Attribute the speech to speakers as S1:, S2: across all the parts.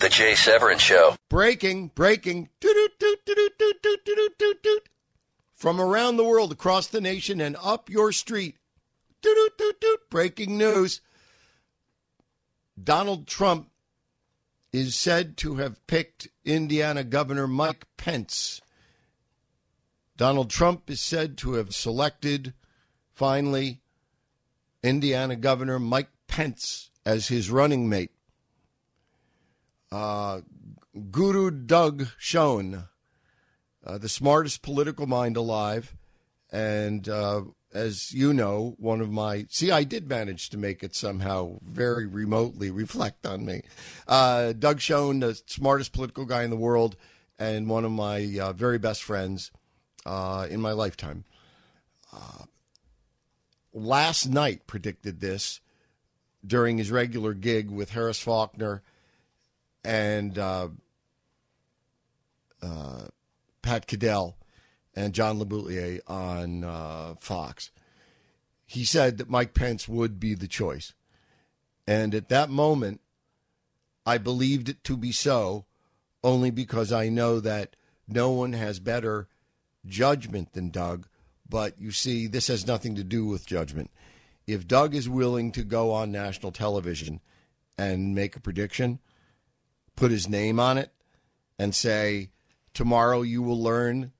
S1: The Jay Severin Show.
S2: Breaking, breaking. From around the world, across the nation, and up your street. Breaking news. Donald Trump is said to have picked Indiana Governor Mike Pence. Donald Trump is said to have selected, finally, Indiana Governor Mike Pence as his running mate uh, Guru Doug Schoen, uh, the smartest political mind alive, and uh, as you know, one of my see, I did manage to make it somehow very remotely reflect on me. Uh, Doug Schoen, the smartest political guy in the world, and one of my uh, very best friends uh, in my lifetime. last night predicted this during his regular gig with Harris Faulkner and uh, uh, Pat Caddell and John LeBoutillier on uh, Fox. He said that Mike Pence would be the choice. And at that moment, I believed it to be so only because I know that no one has better judgment than Doug. But you see, this has nothing to do with judgment. If Doug is willing to go on national television and make a prediction, put his name on it and say, tomorrow you will learn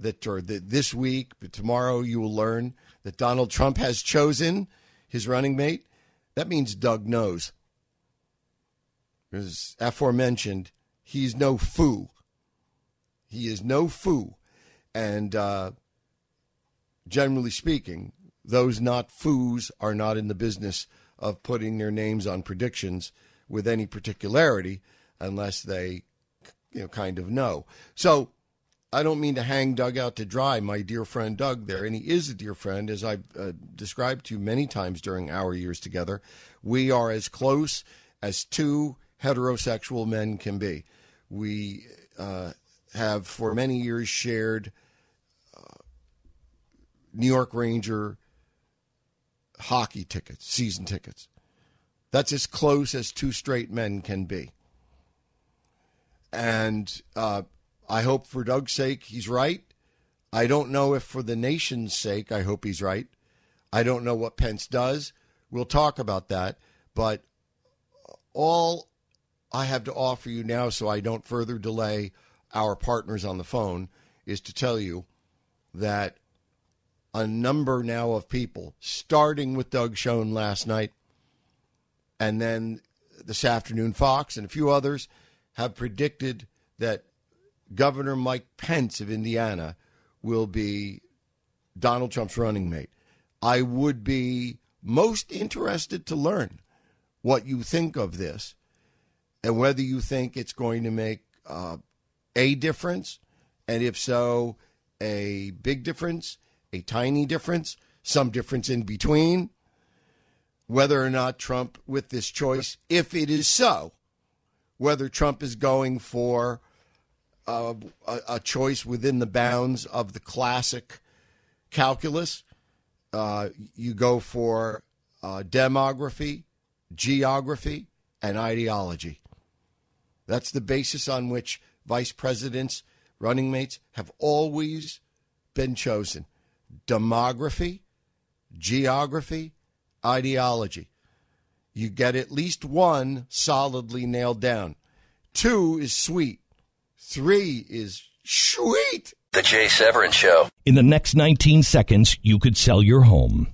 S2: that, or that this week, but tomorrow you will learn that Donald Trump has chosen his running mate, that means Doug knows. As aforementioned, he's no fool. He is no fool. And uh, generally speaking, those not foos are not in the business of putting their names on predictions with any particularity unless they, you know, kind of know. So I don't mean to hang Doug out to dry, my dear friend Doug there, and he is a dear friend, as I've uh, described to you many times during our years together. We are as close as two heterosexual men can be. We uh, have for many years shared uh, New York Ranger hockey tickets, season tickets. That's as close as two straight men can be. And uh, I hope for Doug's sake he's right. I don't know if for the nation's sake, I hope he's right. I don't know what Pence does. We'll talk about that. But all I have to offer you now, so I don't further delay our partners on the phone, is to tell you that a number now of people, starting with Doug Schoen last night, and then this afternoon, Fox and a few others, have predicted that Governor Mike Pence of Indiana will be Donald Trump's running mate. I would be most interested to learn what you think of this and whether you think it's going to make uh, a difference, and if so, a big difference, a tiny difference, some difference in between, whether or not Trump, with this choice, if it is so, whether Trump is going for uh, a, a, choice within the bounds of the classic calculus. Uh, you go for uh, demography, geography, and ideology. That's the basis on which vice presidents, running mates have always been chosen demography, geography, ideology you get at least one solidly nailed down. Two is sweet. Three is sweet.
S1: The Jay Severin Show.
S3: In the next 19 seconds, you could sell your home